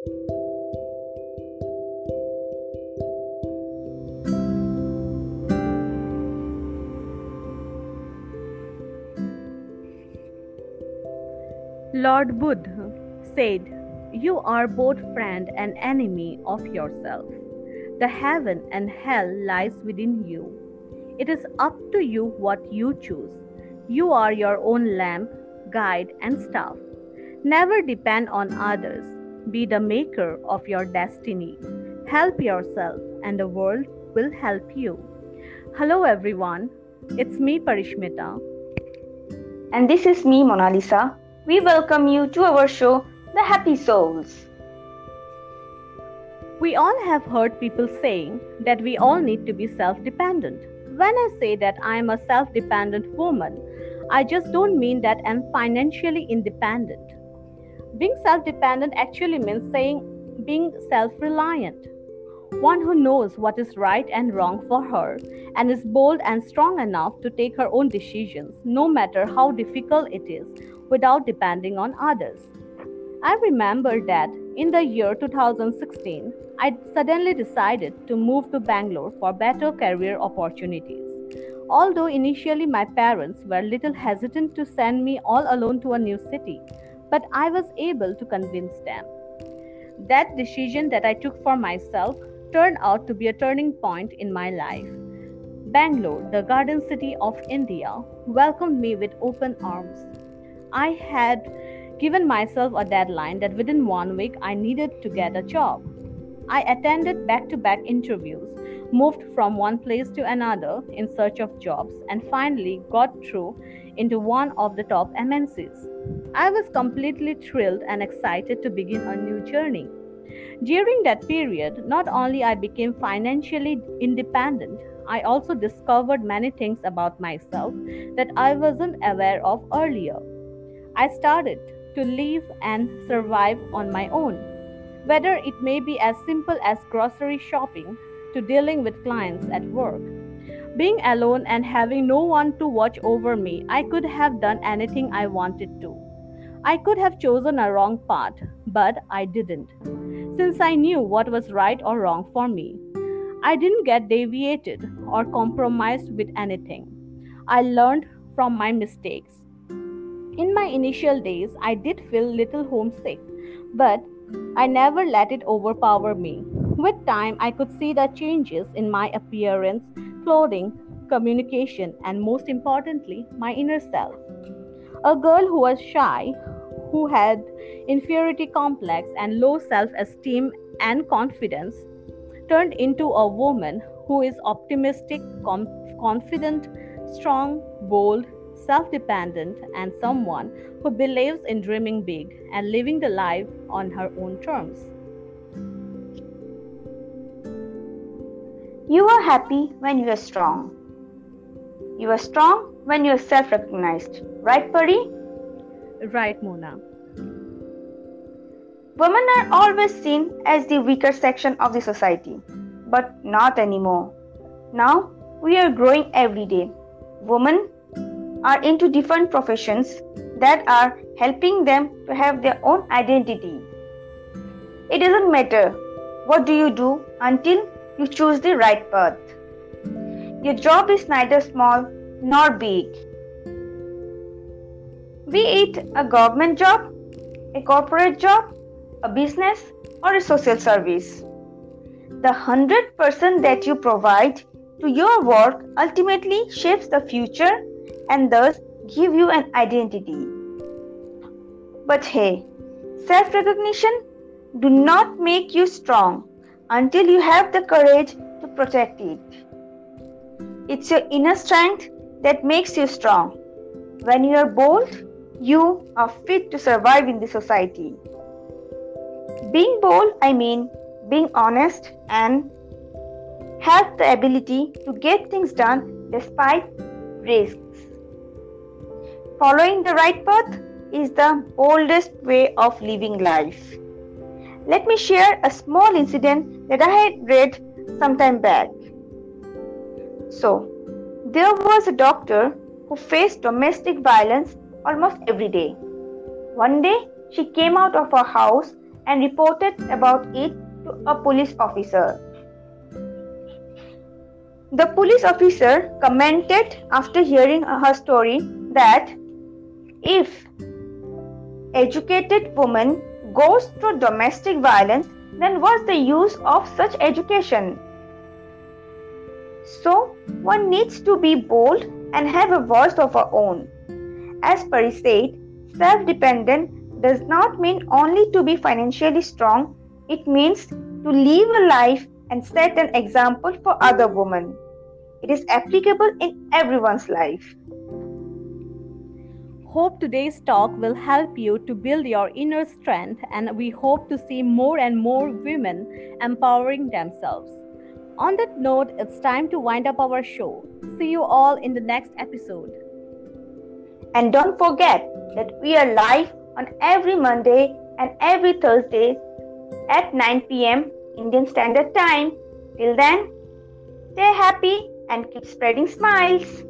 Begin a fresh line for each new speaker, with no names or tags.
Lord Buddha said, You are both friend and enemy of yourself. The heaven and hell lies within you. It is up to you what you choose. You are your own lamp, guide, and staff. Never depend on others. Be the maker of your destiny. Help yourself, and the world will help you. Hello, everyone. It's me, Parishmita.
And this is me, Mona Lisa we welcome you to our show, The Happy Souls.
We all have heard people saying that we all need to be self dependent. When I say that I am a self dependent woman, I just don't mean that I'm financially independent. Being self dependent actually means saying being self reliant. One who knows what is right and wrong for her and is bold and strong enough to take her own decisions, no matter how difficult it is, without depending on others. I remember that in the year 2016, I suddenly decided to move to Bangalore for better career opportunities. Although initially my parents were little hesitant to send me all alone to a new city, but I was able to convince them. That decision that I took for myself turned out to be a turning point in my life. Bangalore, the garden city of India, welcomed me with open arms. I had given myself a deadline that within one week I needed to get a job. I attended back to back interviews, moved from one place to another in search of jobs, and finally got through into one of the top MNCs. I was completely thrilled and excited to begin a new journey. During that period, not only I became financially independent, I also discovered many things about myself that I wasn't aware of earlier. I started to live and survive on my own. Whether it may be as simple as grocery shopping to dealing with clients at work. Being alone and having no one to watch over me, I could have done anything I wanted to. I could have chosen a wrong path, but I didn't. Since I knew what was right or wrong for me, I didn't get deviated or compromised with anything. I learned from my mistakes. In my initial days, I did feel little homesick, but I never let it overpower me. With time, I could see the changes in my appearance, clothing, communication, and most importantly, my inner self. A girl who was shy, who had inferiority complex and low self esteem and confidence, turned into a woman who is optimistic, com- confident, strong, bold, self dependent, and someone who believes in dreaming big and living the life on her own terms.
You are happy when you are strong. You are strong when you are self recognized. Right, Pari?
Right, Mona.
Women are always seen as the weaker section of the society, but not anymore. Now we are growing every day. Women are into different professions that are helping them to have their own identity. It doesn't matter what do you do until you choose the right path. Your job is neither small nor big. Be it a government job, a corporate job, a business, or a social service. The 100% that you provide to your work ultimately shapes the future and thus give you an identity. But hey, self recognition do not make you strong until you have the courage to protect it. It's your inner strength that makes you strong. When you are bold, you are fit to survive in the society. Being bold, I mean being honest and have the ability to get things done despite risks. Following the right path is the boldest way of living life. Let me share a small incident that I had read some time back. So, there was a doctor who faced domestic violence almost every day. One day, she came out of her house and reported about it to a police officer. The police officer commented after hearing her story that if educated woman goes through domestic violence, then what's the use of such education? So, one needs to be bold and have a voice of our own. As Pari said, self dependent does not mean only to be financially strong, it means to live a life and set an example for other women. It is applicable in everyone's life.
Hope today's talk will help you to build your inner strength, and we hope to see more and more women empowering themselves. On that note, it's time to wind up our show. See you all in the next episode.
And don't forget that we are live on every Monday and every Thursday at 9 pm Indian Standard Time. Till then, stay happy and keep spreading smiles.